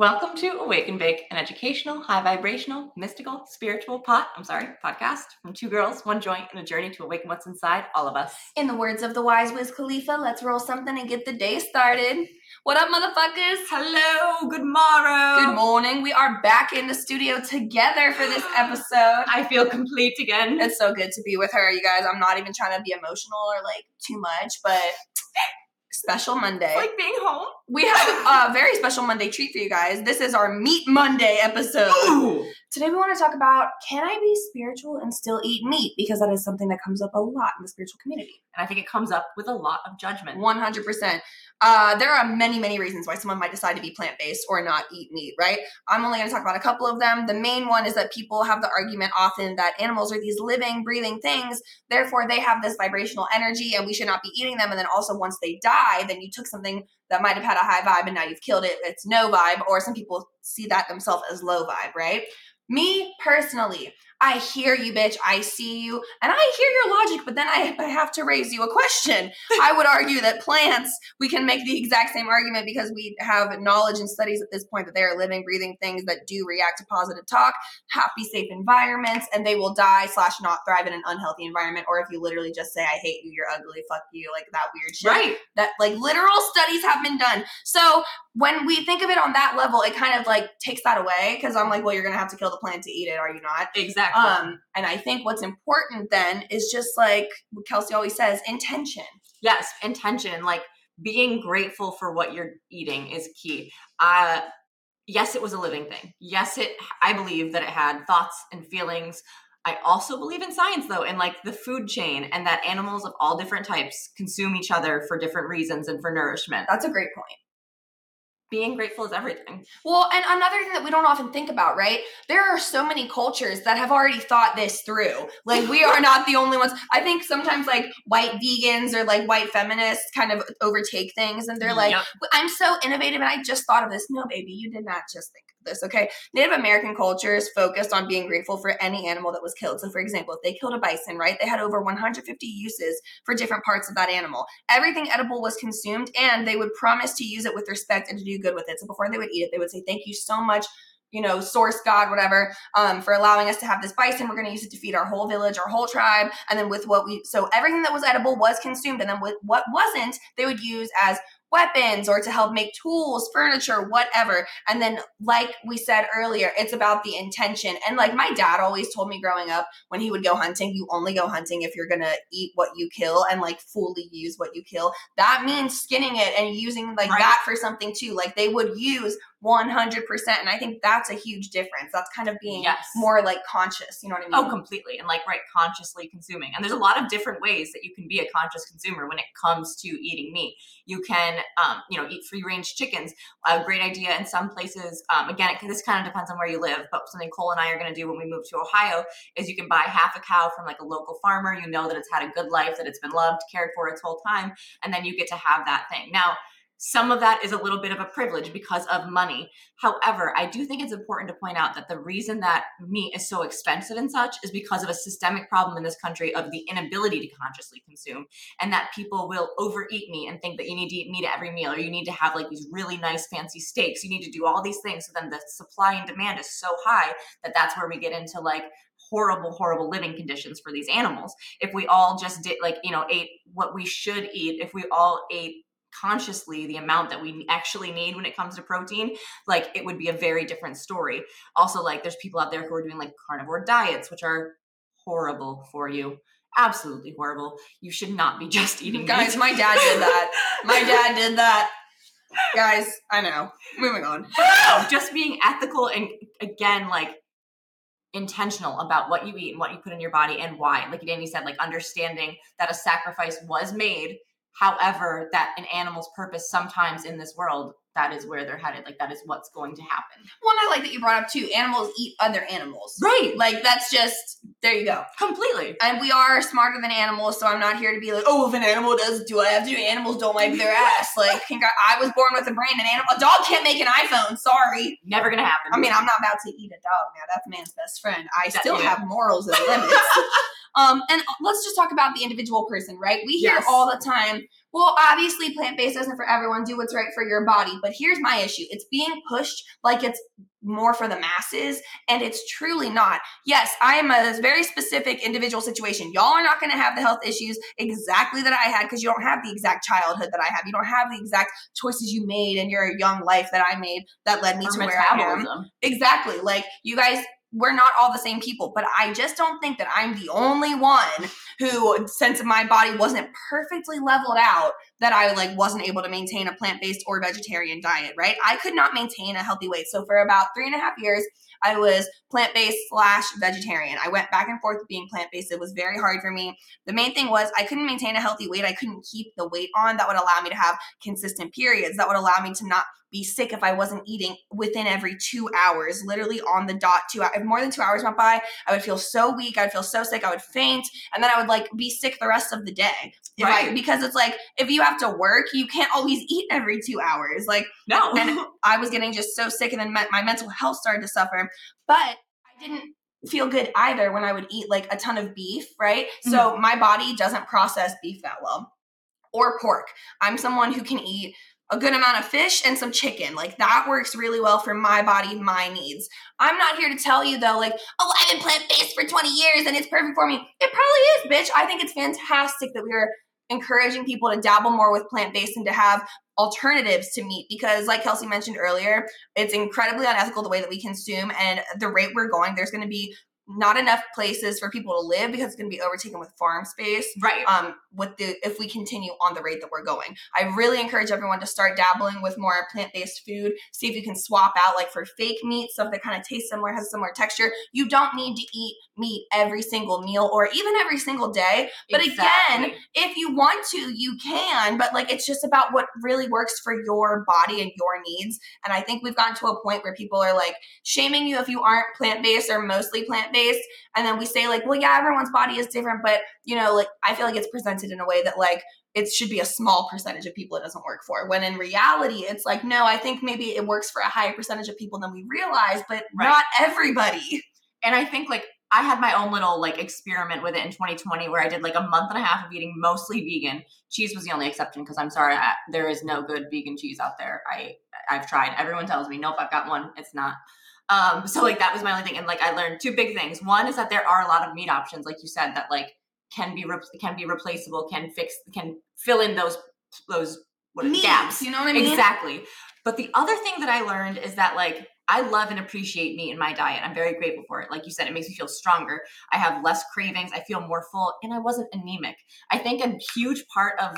Welcome to Awake and Bake, an educational, high vibrational, mystical, spiritual pot, I'm sorry, podcast from two girls, one joint, and a journey to awaken what's inside all of us. In the words of the wise Wiz Khalifa, let's roll something and get the day started. What up, motherfuckers? Hello, good morrow. Good morning. We are back in the studio together for this episode. I feel complete again. It's so good to be with her, you guys. I'm not even trying to be emotional or like too much, but special Monday. Like being home. We have a very special Monday treat for you guys. This is our Meat Monday episode. Ooh. Today we want to talk about can I be spiritual and still eat meat? Because that is something that comes up a lot in the spiritual community. And I think it comes up with a lot of judgment. 100%. Uh, there are many, many reasons why someone might decide to be plant based or not eat meat, right? I'm only going to talk about a couple of them. The main one is that people have the argument often that animals are these living, breathing things. Therefore, they have this vibrational energy and we should not be eating them. And then also, once they die, then you took something that might have had a high vibe and now you've killed it. It's no vibe. Or some people see that themselves as low vibe, right? Me personally, I hear you, bitch. I see you. And I hear your logic, but then I, I have to raise you a question. I would argue that plants, we can make the exact same argument because we have knowledge and studies at this point that they are living, breathing things that do react to positive talk, happy, safe environments, and they will die slash not thrive in an unhealthy environment. Or if you literally just say, I hate you, you're ugly, fuck you, like that weird shit. Right. That like literal studies have been done. So when we think of it on that level, it kind of like takes that away because I'm like, well, you're gonna have to kill the plant to eat it, are you not? Exactly. Um, and I think what's important then is just like what Kelsey always says, intention. yes, intention, like being grateful for what you're eating is key. Uh yes, it was a living thing. Yes, it I believe that it had thoughts and feelings. I also believe in science though, and like the food chain and that animals of all different types consume each other for different reasons and for nourishment. That's a great point. Being grateful is everything. Well, and another thing that we don't often think about, right? There are so many cultures that have already thought this through. Like we are not the only ones. I think sometimes like white vegans or like white feminists kind of overtake things and they're like, Yep. I'm so innovative and I just thought of this. No, baby, you did not just think this, okay? Native American cultures focused on being grateful for any animal that was killed. So, for example, if they killed a bison, right, they had over 150 uses for different parts of that animal. Everything edible was consumed and they would promise to use it with respect and to do good with it. So, before they would eat it, they would say, Thank you so much. You know, source God, whatever, um, for allowing us to have this bison. We're going to use it to feed our whole village, our whole tribe. And then with what we, so everything that was edible was consumed. And then with what wasn't, they would use as weapons or to help make tools, furniture, whatever. And then, like we said earlier, it's about the intention. And like my dad always told me growing up, when he would go hunting, you only go hunting if you're gonna eat what you kill and like fully use what you kill. That means skinning it and using like Right. that for something too. Like they would use 100%. And I think that's a huge difference. That's kind of being Yes. more like conscious. You know what I mean? Oh, completely. And like, right, consciously consuming. And there's a lot of different ways that you can be a conscious consumer when it comes to eating meat. You can, um, you know, eat free range chickens. A great idea in some places. Um, again, it, this kind of depends on where you live, but something Cole and I are going to do when we move to Ohio is you can buy half a cow from like a local farmer. You know that it's had a good life, that it's been loved, cared for its whole time, and then you get to have that thing. Now, some of that is a little bit of a privilege because of money. However, I do think it's important to point out that the reason that meat is so expensive and such is because of a systemic problem in this country of the inability to consciously consume, and that people will overeat meat and think that you need to eat meat at every meal, or you need to have like these really nice fancy steaks. You need to do all these things. So then the supply and demand is so high that that's where we get into like horrible horrible living conditions for these animals if we all just did like you know ate what we should eat if we all ate consciously the amount that we actually need when it comes to protein like it would be a very different story also like there's people out there who are doing like carnivore diets which are horrible for you absolutely horrible you should not be just eating Guys, meat. my dad did that. My dad did that. Guys, I know. Moving on. no, just being ethical and again like intentional about what you eat and what you put in your body and why like Dani said like understanding that a sacrifice was made however that an animal's purpose sometimes in this world that is where they're headed like that is what's going to happen One I like that you brought up too. Animals eat other animals. right Like that's just there you go. completely And we are smarter than animals, so I'm not here to be like, oh, if an animal does, do I have to? Animals don't wipe their ass. Like, congr- I was born with a brain. An animal, a dog can't make an iPhone. Sorry. never gonna happen I mean, I'm not about to eat a dog now. That's man's best friend. I That- still yeah. have morals and limits. um, and let's just talk about the individual person, right? We hear Yes. all the time well, obviously, plant based isn't for everyone. Do what's right for your body. But here's my issue it's being pushed like it's more for the masses, and it's truly not. Yes, I am a very specific individual situation. Y'all are not going to have the health issues exactly that I had because you don't have the exact childhood that I have. You don't have the exact choices you made in your young life that I made that led me Or to where I am. Exactly. Like you guys, we're not all the same people, but I just don't think that I'm the only one who, since my body wasn't perfectly leveled out, that I like wasn't able to maintain a plant based or vegetarian diet. Right? I could not maintain a healthy weight. So for about three and a half years, I was plant based slash vegetarian. I went back and forth being plant based. It was very hard for me. The main thing was I couldn't maintain a healthy weight. I couldn't keep the weight on that would allow me to have consistent periods. That would allow me to not be sick if I wasn't eating within every two hours, literally on the dot. Two hours, if more than two hours went by, I would feel so weak. I would feel so sick. I would faint, and then I would like be sick the rest of the day. I, Right. because it's like if you have to work, you can't always eat every two hours. Like No. and I was getting just so sick, and then my, my mental health started to suffer. But I didn't feel good either when I would eat like a ton of beef, right? So mm-hmm. my body doesn't process beef that well, or pork. I'm someone who can eat a good amount of fish and some chicken. Like that works really well for my body, my needs. I'm not here to tell you though, like, oh, I've been plant based for 20 years and it's perfect for me. It probably is, bitch. I think it's fantastic that we are encouraging people to dabble more with plant based and to have alternatives to meat because, like Kelsey mentioned earlier, it's incredibly unethical the way that we consume and the rate we're going. There's going to be not enough places for people to live because it's going to be overtaken with farm space right. um with the if we continue on the rate that we're going i really encourage everyone to start dabbling with more plant-based food see if you can swap out like for fake meat stuff that kind of tastes similar has similar texture you don't need to eat meat every single meal or even every single day. But again if you want to you can but like it's just about what really works for your body and your needs. And i think we've gotten to a point where people are like shaming you if you aren't plant-based or mostly plant-based. And then we say like well yeah everyone's body is different but you know like i feel like it's presented in a way that like it should be a small percentage of people it doesn't work for. When in reality it's like no i think maybe it works for a higher percentage of people than we realize but Right. not everybody. And I think like I had my own little like experiment with it in 2020 where I did like a month and a half of eating mostly vegan. Cheese was the only exception because I'm sorry, I, there is no good vegan cheese out there. I I've tried. Everyone tells me, nope, I've got one. It's not. Um, so like that was my only thing, and like I learned two big things. One is that there are a lot of meat options, like you said, that like can be re- can be replaceable, can fix, can fill in those those what Needs, gaps. you know what i mean Exactly. But the other thing that I learned is that like I love and appreciate meat in my diet. I'm very grateful for it. Like you said, it makes me feel stronger. I have less cravings. I feel more full, and I wasn't anemic. I think a huge part of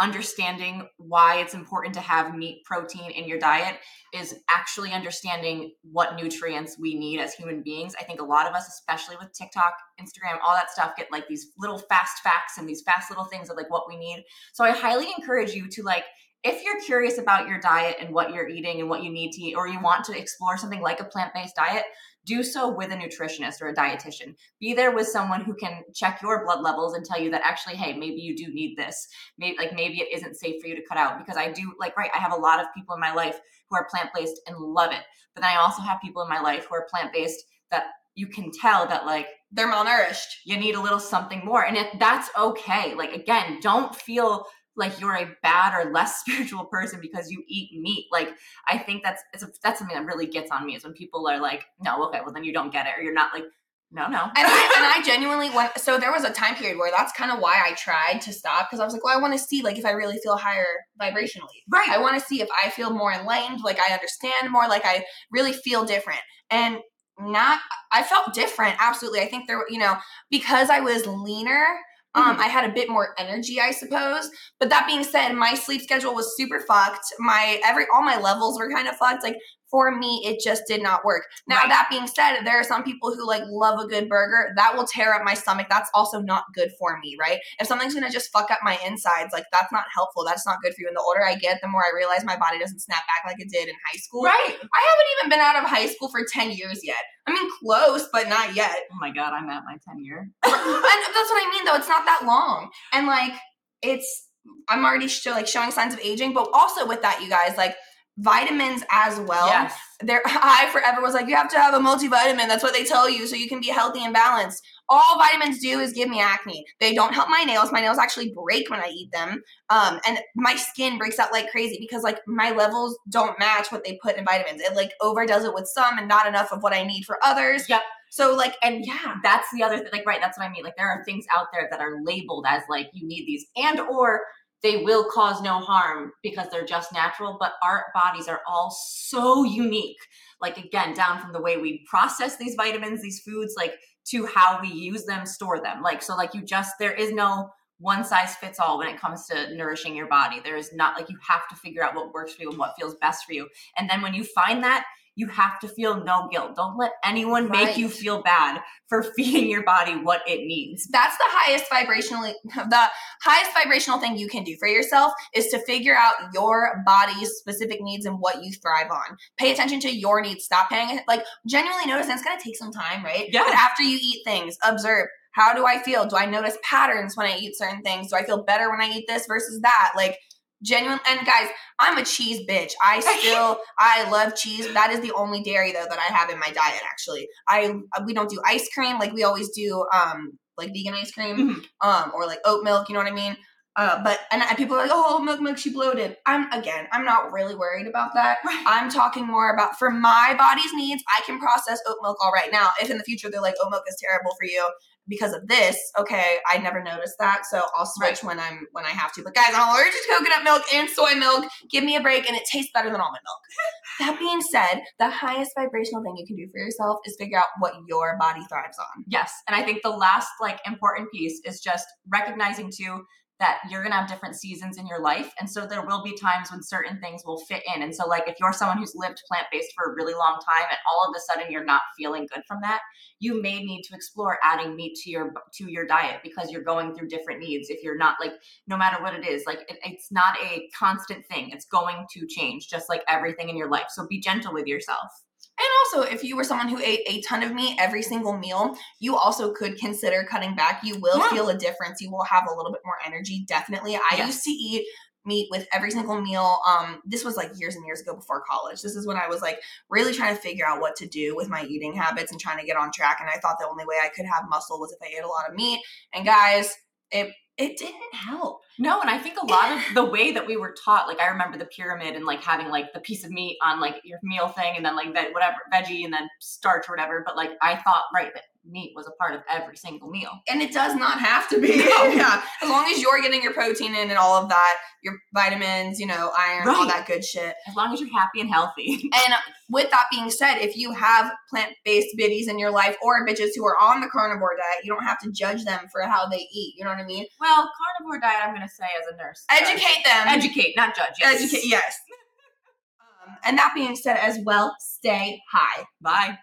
understanding why it's important to have meat protein in your diet is actually understanding what nutrients we need as human beings. I think a lot of us, especially with TikTok, Instagram, all that stuff, get like these little fast facts and these fast little things of like what we need. So I highly encourage you to like if you're curious about your diet and what you're eating and what you need to eat, or you want to explore something like a plant based diet, do so with a nutritionist or a dietitian. Be there with someone who can check your blood levels and tell you that actually, hey, maybe you do need this. Maybe like maybe it isn't safe for you to cut out because I do like right. I have a lot of people in my life who are plant based and love it, but then I also have people in my life who are plant based that you can tell that like they're malnourished you need a little something more and if that's okay like again don't feel like you're a bad or less spiritual person because you eat meat like i think that's it's a, that's something that really gets on me is when people are like no okay well then you don't get it or you're not like no no and I, and I genuinely went so there was a time period where that's kind of why i tried to stop because i was like well i want to see like if i really feel higher vibrationally right I want to see if I feel more enlightened, like I understand more, like I really feel different. And not, I felt different. Absolutely. I think there, you know, because I was leaner, um, Mhm. I had a bit more energy, I suppose. But that being said, my sleep schedule was super fucked. My every all my levels were kind of fucked. Like for me, it just did not work. Now Right. that being said, there are some people who like love a good burger. That will tear up my stomach. That's also not good for me, right? If something's gonna just fuck up my insides, like that's not helpful. That's not good for you. And the older I get, the more I realize my body doesn't snap back like it did in high school. right I haven't even been out of high school for 10 years yet. I mean, close, but not yet. oh my god i'm at my 10 year and that's what I mean, though. It's not that long. And like, it's, I'm already show, like showing signs of aging, but also with that, you guys, like, vitamins as well. yes. There, I forever was like, you have to have a multivitamin. That's what they tell you, so you can be healthy and balanced. All vitamins do is give me acne. They don't help my nails. My nails actually break when I eat them, um, and my skin breaks out like crazy because like my levels don't match what they put in vitamins. It like overdoes it with some and not enough of what I need for others. Yep. So like, And yeah, that's the other thing like right that's what i mean like there are things out there that are labeled as like you need these and or they will cause no harm because they're just natural but our bodies are all so unique. Like again down from the way we process these vitamins these foods like to how we use them store them. Like so like you just there is no one size fits all when it comes to nourishing your body. There is not like you have to figure out what works for you and what feels best for you. And then when you find that you have to feel no guilt. Don't let anyone make you feel bad for feeding your body what it needs. That's the highest vibrational the highest vibrational thing you can do for yourself is to figure out your body's specific needs and what you thrive on. Pay attention to your needs. Stop paying like genuinely notice and it's going to take some time right? Yeah. but after you eat things observe how do i feel? Do i notice patterns when i eat certain things? Do i feel better when i eat this versus that? Like genuine and guys i'm a cheese bitch i still i love cheese that is the only dairy though that i have in my diet actually i we don't do ice cream like we always do um like vegan ice cream Mhm. um or like oat milk you know what i mean uh, but and, and people are like, oh, milk, milk, she bloated. I'm again, I'm not really worried about that. Right. I'm talking more about for my body's needs. I can process oat milk all right now. If in the future they're like, oat milk is terrible for you because of this, okay, I never noticed that, so I'll switch when I'm when I have to. But guys, I'm allergic to coconut milk and soy milk. Give me a break, and it tastes better than almond milk. that being said, the highest vibrational thing you can do for yourself is figure out what your body thrives on. Yes. And I think the last like important piece is just recognizing too that you're going to have different seasons in your life and so there will be times when certain things will fit in. And so like if you're someone who's lived plant-based for a really long time and all of a sudden you're not feeling good from that you may need to explore adding meat to your to your diet because you're going through different needs if you're not like no matter what it is like it, it's not a constant thing. It's going to change just like everything in your life. So be gentle with yourself And also, if you were someone who ate a ton of meat every single meal, you also could consider cutting back. You will Yeah. feel a difference. You will have a little bit more energy, definitely. I Yes. used to eat meat with every single meal. Um, this was like years and years ago before college. This is when I was like really trying to figure out what to do with my eating habits and trying to get on track. And I thought the only way I could have muscle was if I ate a lot of meat. And guys, it it didn't help. No, and I think a lot of the way that we were taught, like I remember the pyramid and like having like the piece of meat on like your meal thing and then like that whatever veggie and then starch or whatever. But like I thought, right, that meat was a part of every single meal. And it does not have to be. No. yeah. As long as you're getting your protein in and all of that, your vitamins, you know, iron, all that good shit. As long as you're happy and healthy. And with that being said, if you have plant based biddies in your life or bitches who are on the carnivore diet, you don't have to judge them for how they eat. You know what I mean? well, carnivore diet, I'm gonna say as a nurse. Educate them. Educate, not judge. Yes. Educate, yes. Um, and that being said, as well, stay high. Bye.